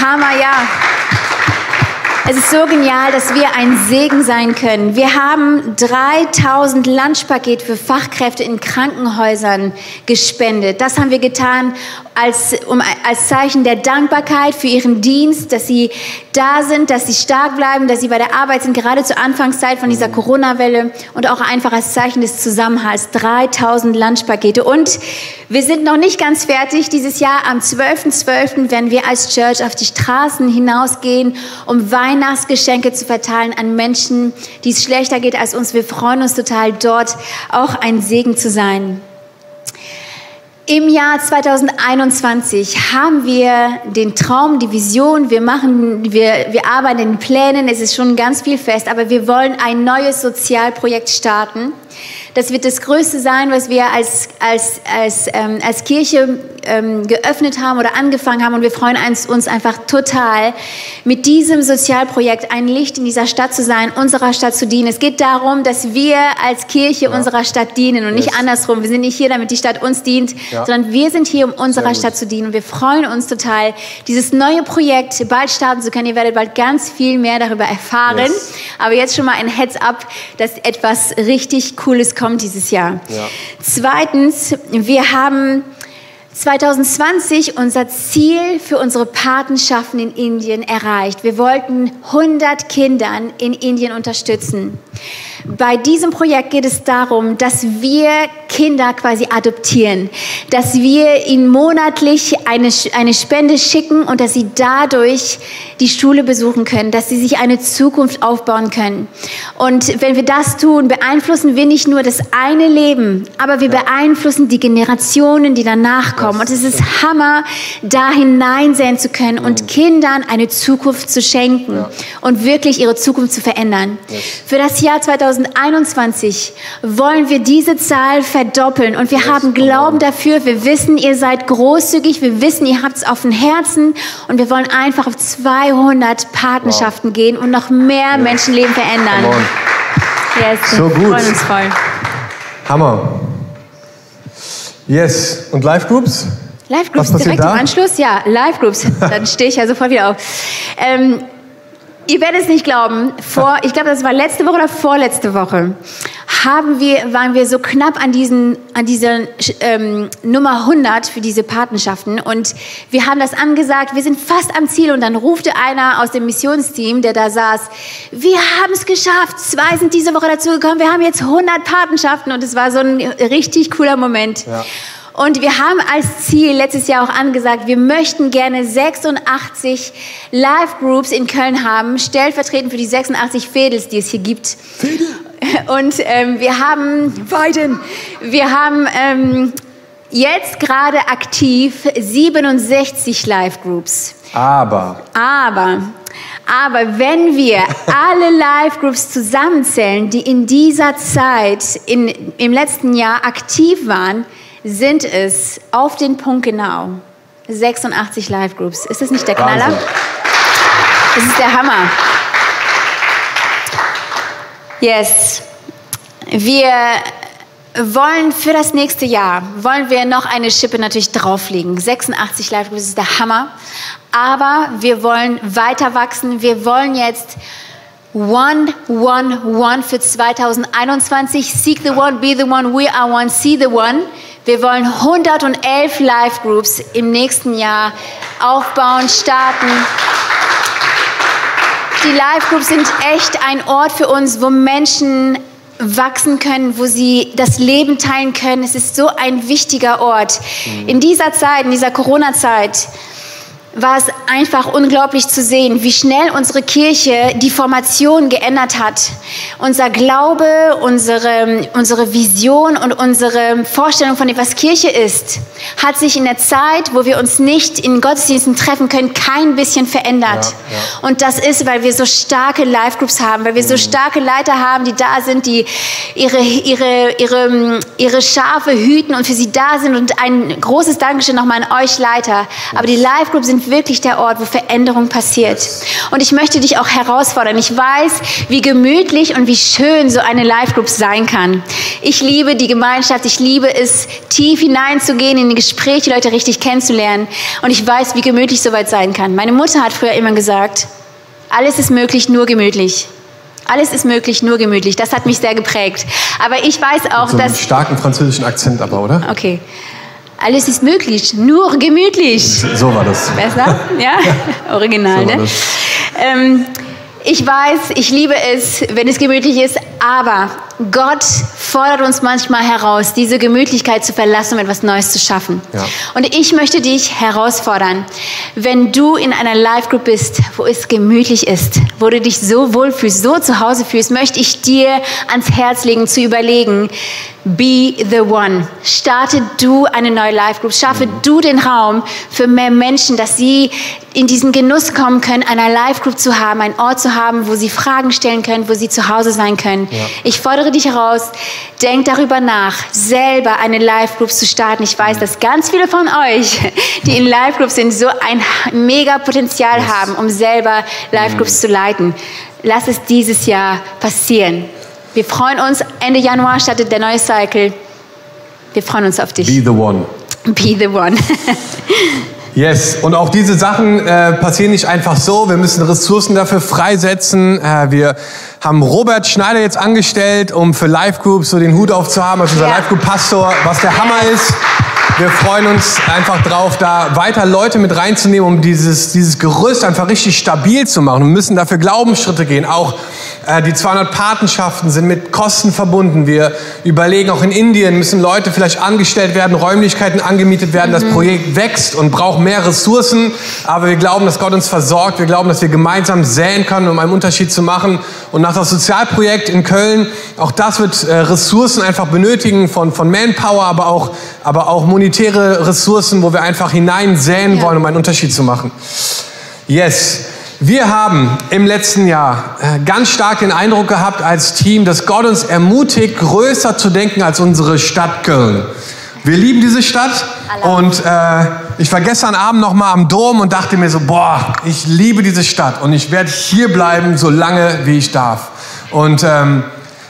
Hammer, ja. Es ist so genial, dass wir ein Segen sein können. Wir haben 3000 Lunchpakete für Fachkräfte in Krankenhäusern gespendet. Das haben wir getan als, um, als Zeichen der Dankbarkeit für ihren Dienst, dass sie da sind, dass sie stark bleiben, dass sie bei der Arbeit sind, gerade zur Anfangszeit von dieser Corona-Welle und auch einfach als Zeichen des Zusammenhalts. 3000 Lunchpakete. Und wir sind noch nicht ganz fertig. Dieses Jahr am 12.12. .12. werden wir als Church auf die Straßen hinausgehen, um Weihnachtsgeschenke zu verteilen an Menschen, die es schlechter geht als uns. Wir freuen uns total, dort auch ein Segen zu sein. Im Jahr 2021 haben wir den Traum, die Vision, wir machen, wir, wir arbeiten in Plänen, es ist schon ganz viel fest, aber wir wollen ein neues Sozialprojekt starten. Das wird das Größte sein, was wir als, als, als, ähm, als Kirche ähm, geöffnet haben oder angefangen haben und wir freuen uns, uns einfach total, mit diesem Sozialprojekt ein Licht in dieser Stadt zu sein, unserer Stadt zu dienen. Es geht darum, dass wir als Kirche ja. unserer Stadt dienen und yes. nicht andersrum. Wir sind nicht hier, damit die Stadt uns dient, ja. sondern wir sind hier, um unserer Stadt zu dienen. Und wir freuen uns total, dieses neue Projekt bald starten zu können. Ihr werdet bald ganz viel mehr darüber erfahren. Yes. Aber jetzt schon mal ein Heads-up, dass etwas richtig Cooles kommt dieses Jahr. Ja. Zweitens, wir haben 2020 unser Ziel für unsere Patenschaften in Indien erreicht. Wir wollten 100 Kindern in Indien unterstützen. Bei diesem Projekt geht es darum, dass wir Kinder quasi adoptieren, dass wir ihnen monatlich eine, eine Spende schicken und dass sie dadurch die Schule besuchen können, dass sie sich eine Zukunft aufbauen können. Und wenn wir das tun, beeinflussen wir nicht nur das eine Leben, aber wir beeinflussen die Generationen, die danach kommen. Und es ist Hammer, da hineinsehen zu können und Kindern eine Zukunft zu schenken und wirklich ihre Zukunft zu verändern. Für das Jahr 2021 wollen wir diese Zahl verdoppeln und wir haben Glauben dafür. Wir wissen, ihr seid großzügig, wir wissen, ihr habt es auf dem Herzen und wir wollen einfach auf 200 Partnerschaften wow. gehen und noch mehr Menschenleben verändern. Yes, so gut. Wir freuen uns voll. Hammer. Yes. Und Live Groups? Live Groups direkt da? im Anschluss? Ja, Live Groups. Dann stehe ich ja sofort wieder auf. Ähm, Ihr werdet es nicht glauben, vor, ich glaube, das war letzte Woche oder vorletzte Woche, haben wir, waren wir so knapp an diesen, an dieser ähm, Nummer 100 für diese Patenschaften. Und wir haben das angesagt, wir sind fast am Ziel. Und dann rufte einer aus dem Missionsteam, der da saß, wir haben es geschafft, zwei sind diese Woche dazugekommen, wir haben jetzt 100 Patenschaften. Und es war so ein richtig cooler Moment. Ja. Und wir haben als Ziel letztes Jahr auch angesagt, wir möchten gerne 86 Live-Groups in Köln haben, stellvertretend für die 86 Fädels, die es hier gibt. Fädel. Und ähm, wir haben, Biden, wir haben ähm, jetzt gerade aktiv 67 Live-Groups. Aber. Aber. Aber wenn wir alle Live-Groups zusammenzählen, die in dieser Zeit, in, im letzten Jahr aktiv waren, sind es auf den Punkt genau 86 Live-Groups. Ist das nicht der Knaller? Wahnsinn. Das ist der Hammer. Yes. Wir wollen für das nächste Jahr, wollen wir noch eine Schippe natürlich drauflegen. 86 Live-Groups ist der Hammer. Aber wir wollen weiter wachsen. Wir wollen jetzt One, one, one für 2021. Seek the one, be the one, we are one, see the one. Wir wollen 111 Live-Groups im nächsten Jahr aufbauen, starten. Die Live-Groups sind echt ein Ort für uns, wo Menschen wachsen können, wo sie das Leben teilen können. Es ist so ein wichtiger Ort. In dieser Zeit, in dieser Corona-Zeit, war es einfach unglaublich zu sehen, wie schnell unsere Kirche die Formation geändert hat. Unser Glaube, unsere, unsere Vision und unsere Vorstellung von dem, was Kirche ist, hat sich in der Zeit, wo wir uns nicht in Gottesdiensten treffen können, kein bisschen verändert. Ja, ja. Und das ist, weil wir so starke Live-Groups haben, weil wir so mhm. starke Leiter haben, die da sind, die ihre, ihre, ihre, ihre Schafe hüten und für sie da sind. Und ein großes Dankeschön nochmal an euch Leiter. Aber die Live-Groups sind wirklich der Ort, wo Veränderung passiert. Und ich möchte dich auch herausfordern. Ich weiß, wie gemütlich und wie schön so eine Live-Group sein kann. Ich liebe die Gemeinschaft. Ich liebe es, tief hineinzugehen in die Gespräche, Leute richtig kennenzulernen. Und ich weiß, wie gemütlich soweit sein kann. Meine Mutter hat früher immer gesagt, alles ist möglich, nur gemütlich. Alles ist möglich, nur gemütlich. Das hat mich sehr geprägt. Aber ich weiß auch, so einen dass. starken französischen Akzent aber, oder? Okay. Alles ist möglich, nur gemütlich. So war das. Besser? Ja? Original, so ne? Ähm, ich weiß, ich liebe es, wenn es gemütlich ist, aber Gott fordert uns manchmal heraus, diese Gemütlichkeit zu verlassen, um etwas Neues zu schaffen. Ja. Und ich möchte dich herausfordern, wenn du in einer Live-Group bist, wo es gemütlich ist, wo du dich so wohl fühlst, so zu Hause fühlst, möchte ich dir ans Herz legen, zu überlegen, Be the one. Starte du eine neue Life Group. Schaffe du den Raum für mehr Menschen, dass sie in diesen Genuss kommen können, eine Life Group zu haben, einen Ort zu haben, wo sie Fragen stellen können, wo sie zu Hause sein können. Ja. Ich fordere dich heraus, denk darüber nach, selber eine Life Group zu starten. Ich weiß, dass ganz viele von euch, die in Life Groups sind, so ein mega Potenzial yes. haben, um selber Life Groups mhm. zu leiten. Lass es dieses Jahr passieren. Wir freuen uns. Ende Januar startet der neue Cycle. Wir freuen uns auf dich. Be the one. Be the one. Yes, und auch diese Sachen äh, passieren nicht einfach so. Wir müssen Ressourcen dafür freisetzen. Äh, wir haben Robert Schneider jetzt angestellt, um für Live Groups so den Hut aufzuhaben, als unser ja. Live Group Pastor, was der Hammer ist. Wir freuen uns einfach drauf, da weiter Leute mit reinzunehmen, um dieses, dieses Gerüst einfach richtig stabil zu machen. Wir müssen dafür Glaubensschritte gehen. Auch äh, die 200 Patenschaften sind mit Kosten verbunden. Wir überlegen, auch in Indien müssen Leute vielleicht angestellt werden, Räumlichkeiten angemietet werden. Das mhm. Projekt wächst und braucht mehr Ressourcen. Aber wir glauben, dass Gott uns versorgt. Wir glauben, dass wir gemeinsam säen können, um einen Unterschied zu machen. Und nach das Sozialprojekt in Köln, auch das wird äh, Ressourcen einfach benötigen von, von Manpower, aber auch, aber auch monetäre Ressourcen, wo wir einfach hineinsäen ja. wollen, um einen Unterschied zu machen. Yes. Wir haben im letzten Jahr äh, ganz stark den Eindruck gehabt als Team, dass Gott uns ermutigt, größer zu denken als unsere Stadt Köln. Wir lieben diese Stadt und äh, ich war gestern Abend noch mal am Dom und dachte mir so, boah, ich liebe diese Stadt und ich werde hier bleiben, so lange wie ich darf. Und ähm,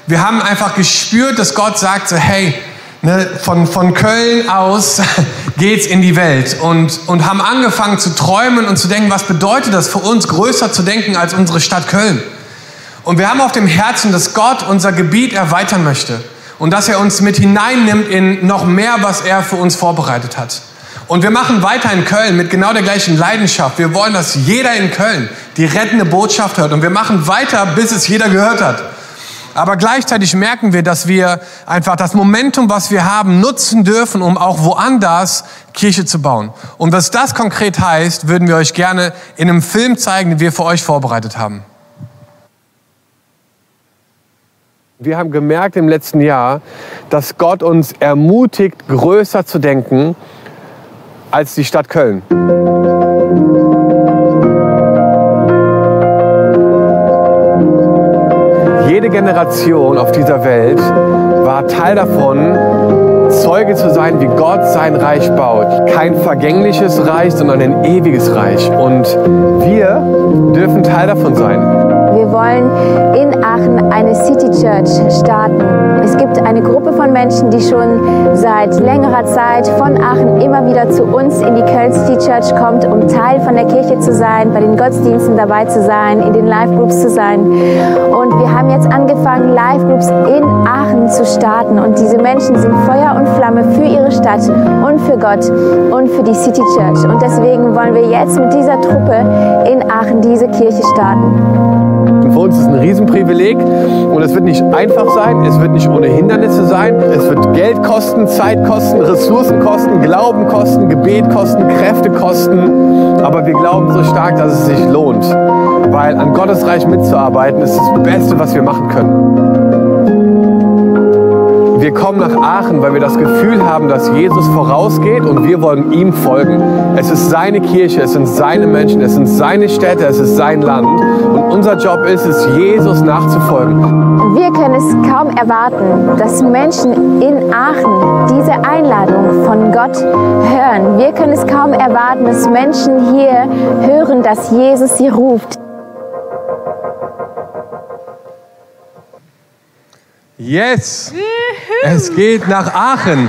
wir haben einfach gespürt, dass Gott sagt so, hey, Ne, von, von Köln aus geht's in die Welt und, und haben angefangen zu träumen und zu denken, was bedeutet das für uns, größer zu denken als unsere Stadt Köln. Und wir haben auf dem Herzen, dass Gott unser Gebiet erweitern möchte und dass er uns mit hineinnimmt in noch mehr, was er für uns vorbereitet hat. Und wir machen weiter in Köln mit genau der gleichen Leidenschaft. Wir wollen, dass jeder in Köln die rettende Botschaft hört. Und wir machen weiter, bis es jeder gehört hat. Aber gleichzeitig merken wir, dass wir einfach das Momentum, was wir haben, nutzen dürfen, um auch woanders Kirche zu bauen. Und was das konkret heißt, würden wir euch gerne in einem Film zeigen, den wir für euch vorbereitet haben. Wir haben gemerkt im letzten Jahr, dass Gott uns ermutigt, größer zu denken als die Stadt Köln. Jede Generation auf dieser Welt war Teil davon, Zeuge zu sein, wie Gott sein Reich baut. Kein vergängliches Reich, sondern ein ewiges Reich. Und wir dürfen Teil davon sein. Wir wollen in Aachen eine City Church starten. Es gibt eine Gruppe von Menschen, die schon seit längerer Zeit von Aachen immer wieder zu uns in die Köln City Church kommt, um Teil von der Kirche zu sein, bei den Gottesdiensten dabei zu sein, in den Live Groups zu sein. Und wir haben jetzt angefangen, Live Groups in Aachen zu starten. Und diese Menschen sind Feuer und Flamme für ihre Stadt und für Gott und für die City Church. Und deswegen wollen wir jetzt mit dieser Truppe in Aachen diese Kirche starten. Und für uns ist es ein Riesenprivileg und es wird nicht einfach sein, es wird nicht ohne Hindernisse sein, es wird Geld kosten, Zeit kosten, Ressourcen kosten, Glauben kosten, Gebet kosten, Kräfte kosten, aber wir glauben so stark, dass es sich lohnt, weil an Gottes Reich mitzuarbeiten ist das Beste, was wir machen können. Wir kommen nach Aachen, weil wir das Gefühl haben, dass Jesus vorausgeht und wir wollen ihm folgen. Es ist seine Kirche, es sind seine Menschen, es sind seine Städte, es ist sein Land. Und unser Job ist es, Jesus nachzufolgen. Wir können es kaum erwarten, dass Menschen in Aachen diese Einladung von Gott hören. Wir können es kaum erwarten, dass Menschen hier hören, dass Jesus sie ruft. Yes! Es geht nach Aachen.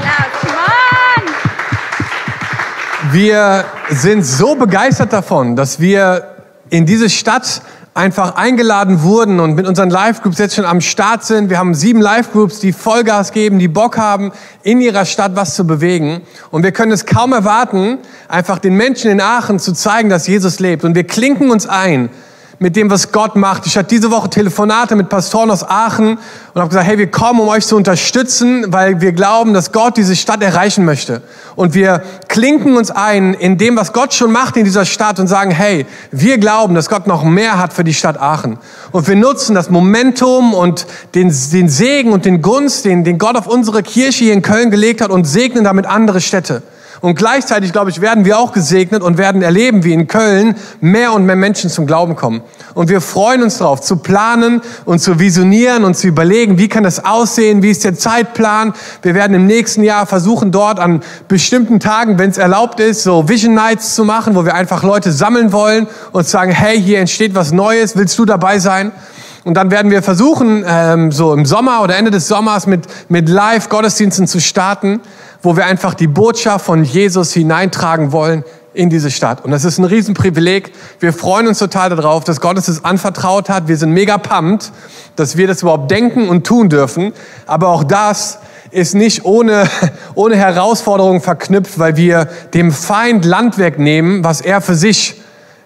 Wir sind so begeistert davon, dass wir in diese Stadt einfach eingeladen wurden und mit unseren Live-Groups jetzt schon am Start sind. Wir haben sieben Live-Groups, die Vollgas geben, die Bock haben, in ihrer Stadt was zu bewegen. Und wir können es kaum erwarten, einfach den Menschen in Aachen zu zeigen, dass Jesus lebt. Und wir klinken uns ein mit dem, was Gott macht. Ich hatte diese Woche Telefonate mit Pastoren aus Aachen und habe gesagt, hey, wir kommen, um euch zu unterstützen, weil wir glauben, dass Gott diese Stadt erreichen möchte. Und wir klinken uns ein in dem, was Gott schon macht in dieser Stadt und sagen, hey, wir glauben, dass Gott noch mehr hat für die Stadt Aachen. Und wir nutzen das Momentum und den, den Segen und den Gunst, den, den Gott auf unsere Kirche hier in Köln gelegt hat und segnen damit andere Städte. Und gleichzeitig, glaube ich, werden wir auch gesegnet und werden erleben, wie in Köln mehr und mehr Menschen zum Glauben kommen. Und wir freuen uns darauf, zu planen und zu visionieren und zu überlegen, wie kann das aussehen, wie ist der Zeitplan. Wir werden im nächsten Jahr versuchen, dort an bestimmten Tagen, wenn es erlaubt ist, so Vision Nights zu machen, wo wir einfach Leute sammeln wollen und sagen, hey, hier entsteht was Neues, willst du dabei sein? Und dann werden wir versuchen, ähm, so im Sommer oder Ende des Sommers mit, mit Live-Gottesdiensten zu starten wo wir einfach die Botschaft von Jesus hineintragen wollen in diese Stadt. Und das ist ein Riesenprivileg. Wir freuen uns total darauf, dass Gott uns das anvertraut hat. Wir sind mega pumped, dass wir das überhaupt denken und tun dürfen. Aber auch das ist nicht ohne, ohne Herausforderungen verknüpft, weil wir dem Feind Land wegnehmen, was er für sich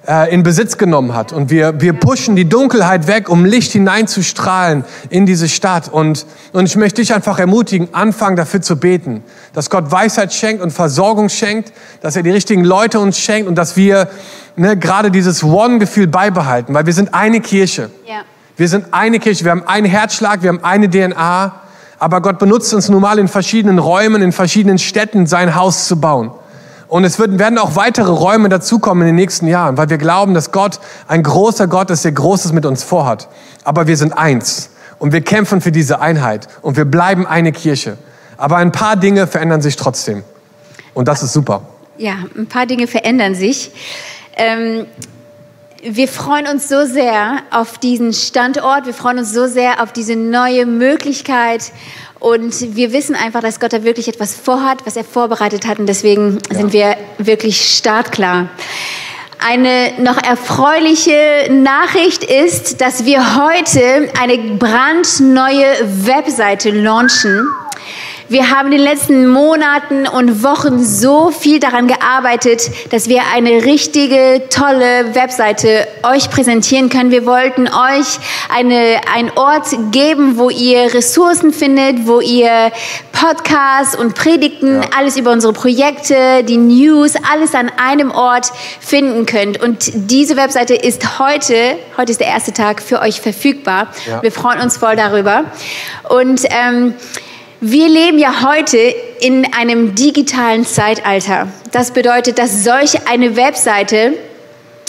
äh, in Besitz genommen hat. Und wir, wir pushen die Dunkelheit weg, um Licht hineinzustrahlen in diese Stadt. Und, und ich möchte dich einfach ermutigen, anfangen dafür zu beten, dass Gott Weisheit schenkt und Versorgung schenkt, dass er die richtigen Leute uns schenkt und dass wir ne, gerade dieses One-Gefühl beibehalten, weil wir sind eine Kirche. Ja. Wir sind eine Kirche, wir haben einen Herzschlag, wir haben eine DNA, aber Gott benutzt uns nun mal in verschiedenen Räumen, in verschiedenen Städten sein Haus zu bauen. Und es werden auch weitere Räume dazukommen in den nächsten Jahren, weil wir glauben, dass Gott ein großer Gott ist, der Großes mit uns vorhat. Aber wir sind eins und wir kämpfen für diese Einheit und wir bleiben eine Kirche. Aber ein paar Dinge verändern sich trotzdem. Und das ist super. Ja, ein paar Dinge verändern sich. Ähm, wir freuen uns so sehr auf diesen Standort. Wir freuen uns so sehr auf diese neue Möglichkeit. Und wir wissen einfach, dass Gott da wirklich etwas vorhat, was er vorbereitet hat. Und deswegen ja. sind wir wirklich startklar. Eine noch erfreuliche Nachricht ist, dass wir heute eine brandneue Webseite launchen. Wir haben in den letzten Monaten und Wochen so viel daran gearbeitet, dass wir eine richtige, tolle Webseite euch präsentieren können. Wir wollten euch eine, einen Ort geben, wo ihr Ressourcen findet, wo ihr Podcasts und Predigten, ja. alles über unsere Projekte, die News, alles an einem Ort finden könnt. Und diese Webseite ist heute, heute ist der erste Tag für euch verfügbar. Ja. Wir freuen uns voll darüber. Und ähm, wir leben ja heute in einem digitalen Zeitalter. Das bedeutet, dass solch eine Webseite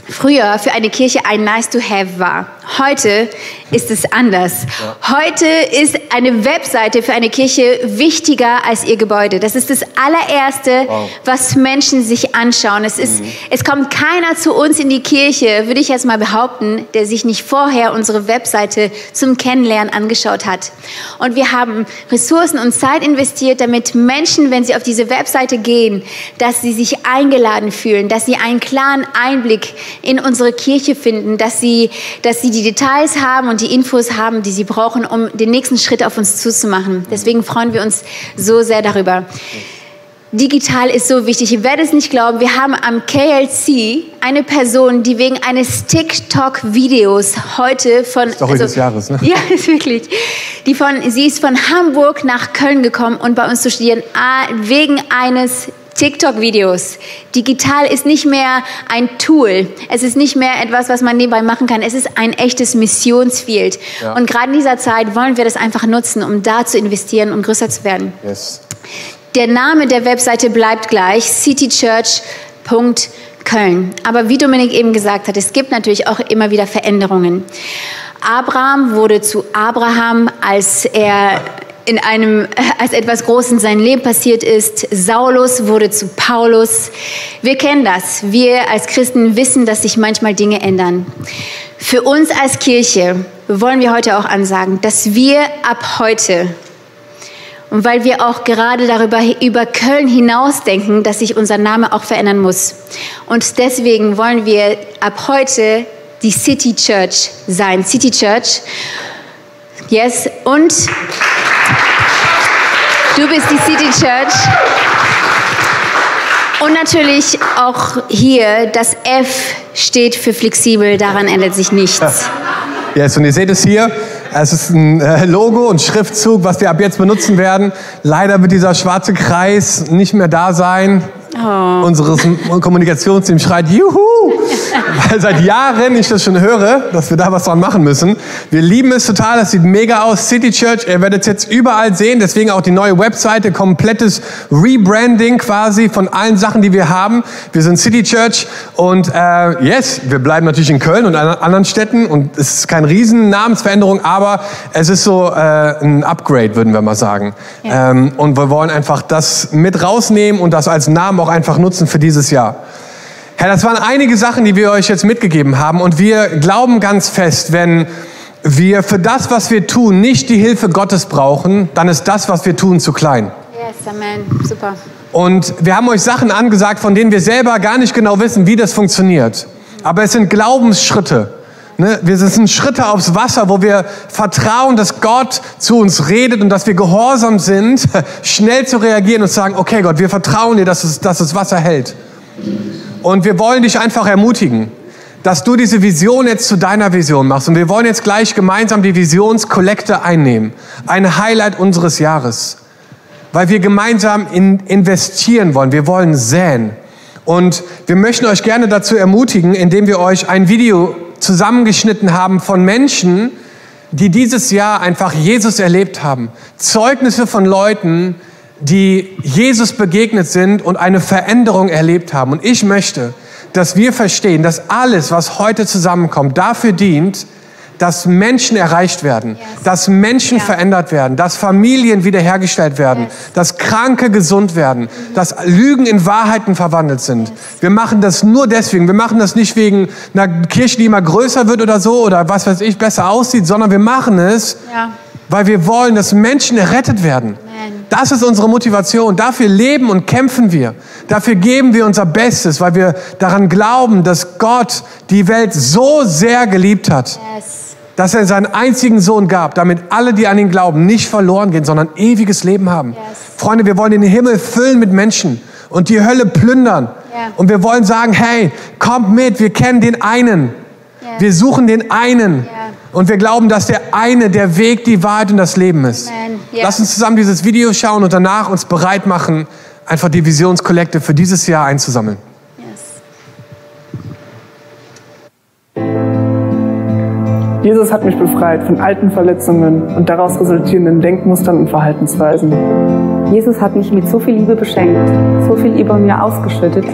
früher für eine Kirche ein Nice to Have war. Heute ist es anders. Heute ist eine Webseite für eine Kirche wichtiger als ihr Gebäude. Das ist das allererste, wow. was Menschen sich anschauen. Es, ist, mhm. es kommt keiner zu uns in die Kirche, würde ich jetzt mal behaupten, der sich nicht vorher unsere Webseite zum Kennenlernen angeschaut hat. Und wir haben Ressourcen und Zeit investiert, damit Menschen, wenn sie auf diese Webseite gehen, dass sie sich eingeladen fühlen, dass sie einen klaren Einblick in unsere Kirche finden, dass sie, dass sie die Details haben und die Infos haben, die sie brauchen, um den nächsten Schritt auf uns zuzumachen. Deswegen freuen wir uns so sehr darüber. Digital ist so wichtig. Ihr werdet es nicht glauben, wir haben am KLC eine Person, die wegen eines TikTok-Videos heute von... Story also, des Jahres, ne? Ja, ist wirklich. Die von, sie ist von Hamburg nach Köln gekommen und bei uns zu studieren, wegen eines TikTok-Videos. Digital ist nicht mehr ein Tool. Es ist nicht mehr etwas, was man nebenbei machen kann. Es ist ein echtes Missionsfield. Ja. Und gerade in dieser Zeit wollen wir das einfach nutzen, um da zu investieren, um größer zu werden. Yes. Der Name der Webseite bleibt gleich, citychurch.köln. Aber wie Dominik eben gesagt hat, es gibt natürlich auch immer wieder Veränderungen. Abraham wurde zu Abraham, als er in einem, als etwas Großes in seinem Leben passiert ist. Saulus wurde zu Paulus. Wir kennen das. Wir als Christen wissen, dass sich manchmal Dinge ändern. Für uns als Kirche wollen wir heute auch ansagen, dass wir ab heute und weil wir auch gerade darüber über Köln hinausdenken, dass sich unser Name auch verändern muss. Und deswegen wollen wir ab heute die City Church sein. City Church. Yes. Und Du bist die City Church. Und natürlich auch hier das F steht für flexibel, daran ändert sich nichts. Yes, und ihr seht es hier. Es ist ein äh, Logo und Schriftzug, was wir ab jetzt benutzen werden. Leider wird dieser schwarze Kreis nicht mehr da sein. Oh. Unseres Kommunikationsteam schreit Juhu, weil seit Jahren ich das schon höre, dass wir da was dran machen müssen. Wir lieben es total, das sieht mega aus. City Church, ihr werdet es jetzt überall sehen, deswegen auch die neue Webseite, komplettes Rebranding quasi von allen Sachen, die wir haben. Wir sind City Church und äh, yes, wir bleiben natürlich in Köln und an anderen Städten und es ist keine riesen Namensveränderung, aber es ist so äh, ein Upgrade, würden wir mal sagen. Ja. Ähm, und wir wollen einfach das mit rausnehmen und das als Namen auch einfach nutzen für dieses Jahr. Herr, das waren einige Sachen, die wir euch jetzt mitgegeben haben und wir glauben ganz fest, wenn wir für das, was wir tun, nicht die Hilfe Gottes brauchen, dann ist das, was wir tun, zu klein. Yes, Amen. Super. Und wir haben euch Sachen angesagt, von denen wir selber gar nicht genau wissen, wie das funktioniert. Aber es sind Glaubensschritte. Ne? Wir sind Schritte aufs Wasser, wo wir vertrauen, dass Gott zu uns redet und dass wir gehorsam sind, schnell zu reagieren und zu sagen, okay Gott, wir vertrauen dir, dass, es, dass das Wasser hält. Und wir wollen dich einfach ermutigen, dass du diese Vision jetzt zu deiner Vision machst. Und wir wollen jetzt gleich gemeinsam die Visionskollekte einnehmen. Ein Highlight unseres Jahres. Weil wir gemeinsam in, investieren wollen. Wir wollen säen. Und wir möchten euch gerne dazu ermutigen, indem wir euch ein Video zusammengeschnitten haben von Menschen, die dieses Jahr einfach Jesus erlebt haben. Zeugnisse von Leuten, die Jesus begegnet sind und eine Veränderung erlebt haben. Und ich möchte, dass wir verstehen, dass alles, was heute zusammenkommt, dafür dient, dass Menschen erreicht werden, Yes. dass Menschen Ja. verändert werden, dass Familien wiederhergestellt werden, Yes. dass Kranke gesund werden, dass Lügen in Wahrheiten verwandelt sind. Wir machen das nur deswegen. Wir machen das nicht wegen einer Kirche, die immer größer wird oder so oder was weiß ich, besser aussieht, sondern wir machen es, Ja. weil wir wollen, dass Menschen errettet werden. Das ist unsere Motivation. Dafür leben und kämpfen wir. Dafür geben wir unser Bestes, weil wir daran glauben, dass Gott die Welt so sehr geliebt hat, dass er seinen einzigen Sohn gab, damit alle, die an ihn glauben, nicht verloren gehen, sondern ewiges Leben haben. Freunde, wir wollen den Himmel füllen mit Menschen und die Hölle plündern. Und wir wollen sagen, hey, kommt mit, wir kennen den einen. Wir suchen den einen. Und wir glauben, dass der eine der Weg, die Wahrheit und das Leben ist. Ja. Lass uns zusammen dieses Video schauen und danach uns bereit machen, einfach die Visionskollekte für dieses Jahr einzusammeln. Yes. Jesus hat mich befreit von alten Verletzungen und daraus resultierenden Denkmustern und Verhaltensweisen. Jesus hat mich mit so viel Liebe beschenkt, so viel über mir ausgeschüttet.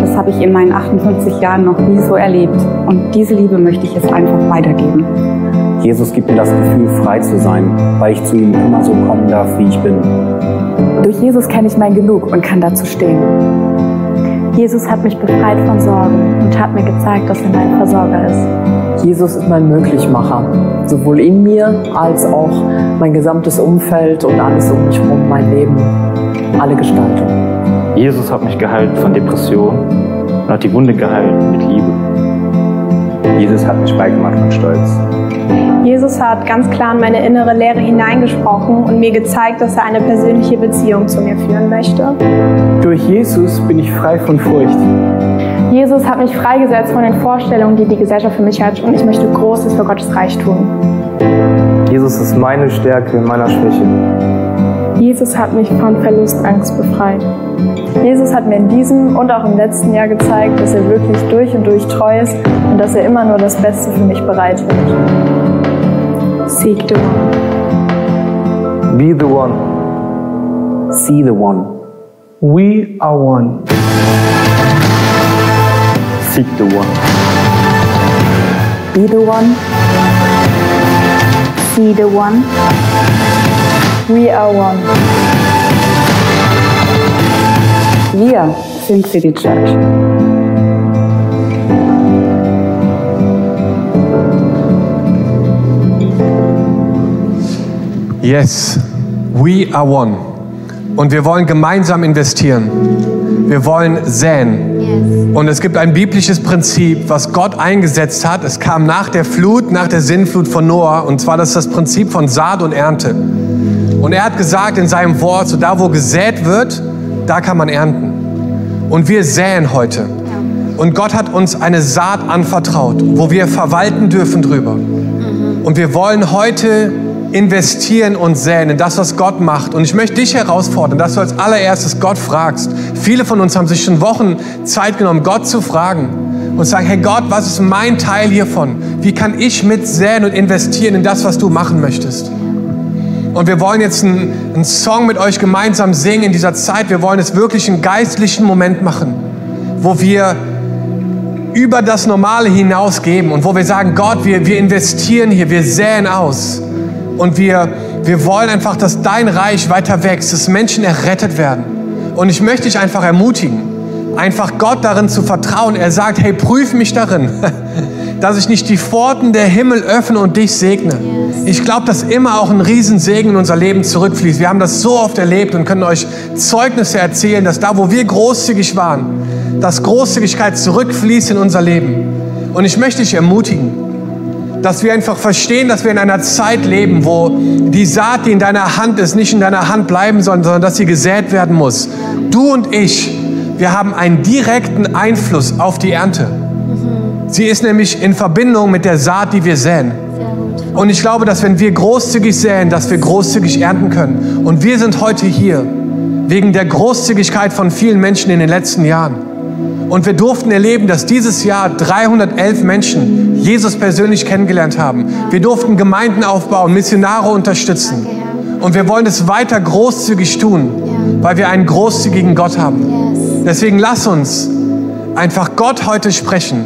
Das habe ich in meinen 58 Jahren noch nie so erlebt. Und diese Liebe möchte ich jetzt einfach weitergeben. Jesus gibt mir das Gefühl, frei zu sein, weil ich zu ihm immer so kommen darf, wie ich bin. Durch Jesus kenne ich mein Genug und kann dazu stehen. Jesus hat mich befreit von Sorgen und hat mir gezeigt, dass er mein Versorger ist. Jesus ist mein Möglichmacher, sowohl in mir als auch mein gesamtes Umfeld und alles um mich herum, mein Leben, alle Gestaltung. Jesus hat mich geheilt von Depressionen und hat die Wunde geheilt mit Liebe. Jesus hat mich freigemacht von Stolz. Jesus hat ganz klar in meine innere Lehre hineingesprochen und mir gezeigt, dass er eine persönliche Beziehung zu mir führen möchte. Durch Jesus bin ich frei von Furcht. Jesus hat mich freigesetzt von den Vorstellungen, die die Gesellschaft für mich hat und ich möchte Großes für Gottes Reich tun. Jesus ist meine Stärke in meiner Schwäche. Jesus hat mich von Verlustangst befreit. Jesus hat mir in diesem und auch im letzten Jahr gezeigt, dass er wirklich durch und durch treu ist und dass er immer nur das Beste für mich bereithält. Seek the one. Be the one. See the one. We are one. Seek the one. Be the one. See the one. We are one. Wir sind City Church. Yes, we are one. Und wir wollen gemeinsam investieren. Wir wollen säen. Und es gibt ein biblisches Prinzip, was Gott eingesetzt hat. Es kam nach der Flut, nach der Sinnflut von Noah. Und zwar das ist das Prinzip von Saat und Ernte. Und er hat gesagt in seinem Wort, so da wo gesät wird, da kann man ernten. Und wir säen heute. Und Gott hat uns eine Saat anvertraut, wo wir verwalten dürfen drüber. Und wir wollen heute investieren und säen in das, was Gott macht. Und ich möchte dich herausfordern, dass du als allererstes Gott fragst. Viele von uns haben sich schon Wochen Zeit genommen, Gott zu fragen und sagen, hey Gott, was ist mein Teil hiervon? Wie kann ich mit säen und investieren in das, was du machen möchtest? Und wir wollen jetzt einen, einen Song mit euch gemeinsam singen in dieser Zeit. Wir wollen es wirklich einen geistlichen Moment machen, wo wir über das Normale hinausgeben und wo wir sagen, Gott, wir, wir investieren hier, wir säen aus. Und wir, wir wollen einfach, dass dein Reich weiter wächst, dass Menschen errettet werden. Und ich möchte dich einfach ermutigen, einfach Gott darin zu vertrauen. Er sagt, hey, prüf mich darin, dass ich nicht die Pforten der Himmel öffne und dich segne. Ich glaube, dass immer auch ein Riesensegen in unser Leben zurückfließt. Wir haben das so oft erlebt und können euch Zeugnisse erzählen, dass da, wo wir großzügig waren, dass Großzügigkeit zurückfließt in unser Leben. Und ich möchte dich ermutigen, dass wir einfach verstehen, dass wir in einer Zeit leben, wo die Saat, die in deiner Hand ist, nicht in deiner Hand bleiben soll, sondern dass sie gesät werden muss. Du und ich, wir haben einen direkten Einfluss auf die Ernte. Sie ist nämlich in Verbindung mit der Saat, die wir säen. Und ich glaube, dass wenn wir großzügig säen, dass wir großzügig ernten können. Und wir sind heute hier wegen der Großzügigkeit von vielen Menschen in den letzten Jahren. Und wir durften erleben, dass dieses Jahr 311 Menschen Jesus persönlich kennengelernt haben. Wir durften Gemeinden aufbauen, Missionare unterstützen. Und wir wollen es weiter großzügig tun, weil wir einen großzügigen Gott haben. Deswegen lass uns einfach Gott heute sprechen.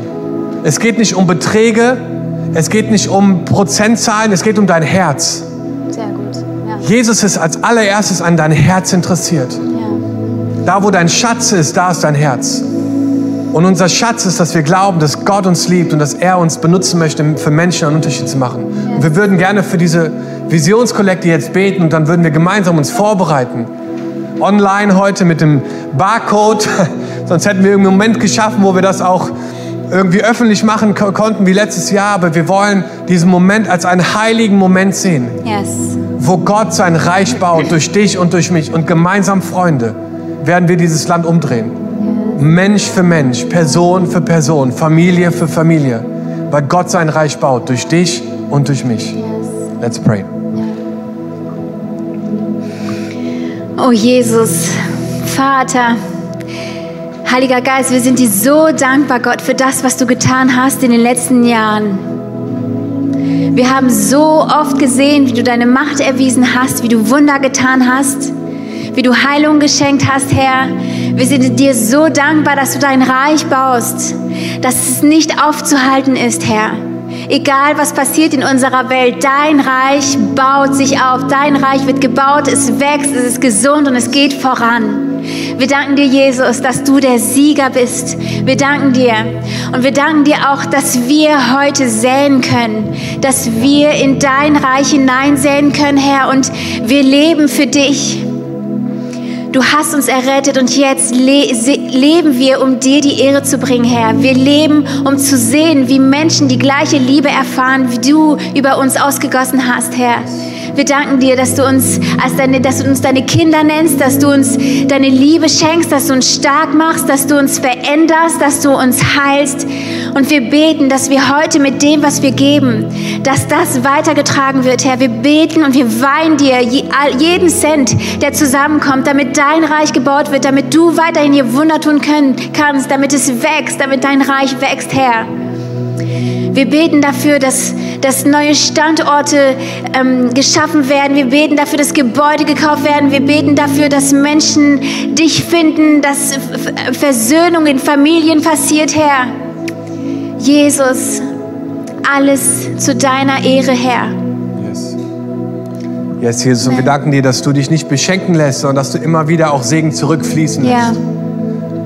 Es geht nicht um Beträge, es geht nicht um Prozentzahlen, es geht um dein Herz. Sehr gut. Ja. Jesus ist als allererstes an dein Herz interessiert. Da, wo dein Schatz ist, da ist dein Herz. Und unser Schatz ist, dass wir glauben, dass Gott uns liebt und dass er uns benutzen möchte, für Menschen einen Unterschied zu machen. Und wir würden gerne für diese Visionskollekte jetzt beten und dann würden wir gemeinsam uns vorbereiten. Online heute mit dem Barcode. Sonst hätten wir einen Moment geschaffen, wo wir das auch irgendwie öffentlich machen ko konnten wie letztes Jahr. Aber wir wollen diesen Moment als einen heiligen Moment sehen, Yes. wo Gott sein Reich baut durch dich und durch mich. Und gemeinsam, Freunde, werden wir dieses Land umdrehen. Mensch für Mensch, Person für Person, Familie für Familie, weil Gott sein Reich baut durch dich und durch mich. Let's pray. Oh Jesus, Vater, Heiliger Geist, wir sind dir so dankbar, Gott, für das, was du getan hast in den letzten Jahren. Wir haben so oft gesehen, wie du deine Macht erwiesen hast, wie du Wunder getan hast, wie du Heilung geschenkt hast, Herr. Wir sind dir so dankbar, dass du dein Reich baust, dass es nicht aufzuhalten ist, Herr. Egal was passiert in unserer Welt, dein Reich baut sich auf, dein Reich wird gebaut, es wächst, es ist gesund und es geht voran. Wir danken dir, Jesus, dass du der Sieger bist. Wir danken dir. Und wir danken dir auch, dass wir heute säen können, dass wir in dein Reich hineinsäen können, Herr. Und wir leben für dich. Du hast uns errettet und jetzt le leben wir, um dir die Ehre zu bringen, Herr. Wir leben, um zu sehen, wie Menschen die gleiche Liebe erfahren, wie du über uns ausgegossen hast, Herr. Wir danken dir, dass du uns als deine, dass du uns deine Kinder nennst, dass du uns deine Liebe schenkst, dass du uns stark machst, dass du uns veränderst, dass du uns heilst. Und wir beten, dass wir heute mit dem, was wir geben, dass das weitergetragen wird, Herr. Wir beten und wir weihen dir jeden Cent, der zusammenkommt, damit dein Reich gebaut wird, damit du weiterhin hier Wunder tun können, kannst, damit es wächst, damit dein Reich wächst, Herr. Wir beten dafür, dass, dass neue Standorte ähm, geschaffen werden. Wir beten dafür, dass Gebäude gekauft werden. Wir beten dafür, dass Menschen dich finden, dass Versöhnung in Familien passiert, Herr. Jesus, alles zu deiner Ehre, Herr. Yes. Jesus, und wir danken dir, dass du dich nicht beschenken lässt, sondern dass du immer wieder auch Segen zurückfließen lässt. Ja.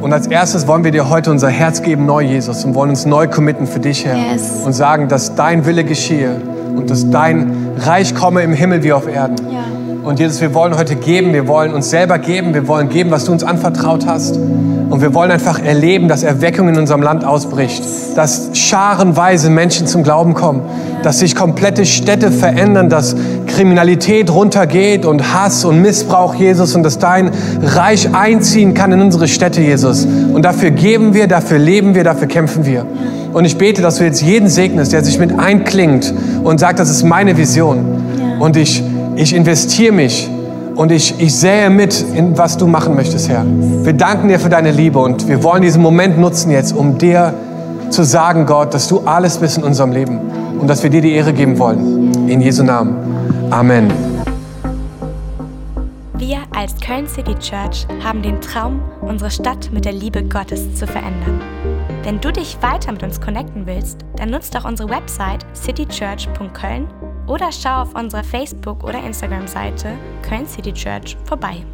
Und als erstes wollen wir dir heute unser Herz geben, neu, Jesus, und wollen uns neu committen für dich, Herr. Yes. Und sagen, dass dein Wille geschehe und dass dein Reich komme im Himmel wie auf Erden. Ja. Und Jesus, wir wollen heute geben, wir wollen uns selber geben, wir wollen geben, was du uns anvertraut hast. Und wir wollen einfach erleben, dass Erweckung in unserem Land ausbricht, dass scharenweise Menschen zum Glauben kommen, dass sich komplette Städte verändern, dass Kriminalität runtergeht und Hass und Missbrauch, Jesus, und dass dein Reich einziehen kann in unsere Städte, Jesus. Und dafür geben wir, dafür leben wir, dafür kämpfen wir. Und ich bete, dass du jetzt jeden segnest, der sich mit einklingt und sagt, das ist meine Vision. Und ich, ich investiere mich und ich, ich sähe mit, in was du machen möchtest, Herr. Wir danken dir für deine Liebe und wir wollen diesen Moment nutzen jetzt, um dir zu sagen, Gott, dass du alles bist in unserem Leben und dass wir dir die Ehre geben wollen. In Jesu Namen. Amen. Wir als Köln City Church haben den Traum, unsere Stadt mit der Liebe Gottes zu verändern. Wenn du dich weiter mit uns connecten willst, dann nutzt doch unsere Website citychurch.köln oder schau auf unserer Facebook- oder Instagram-Seite Köln City Church vorbei.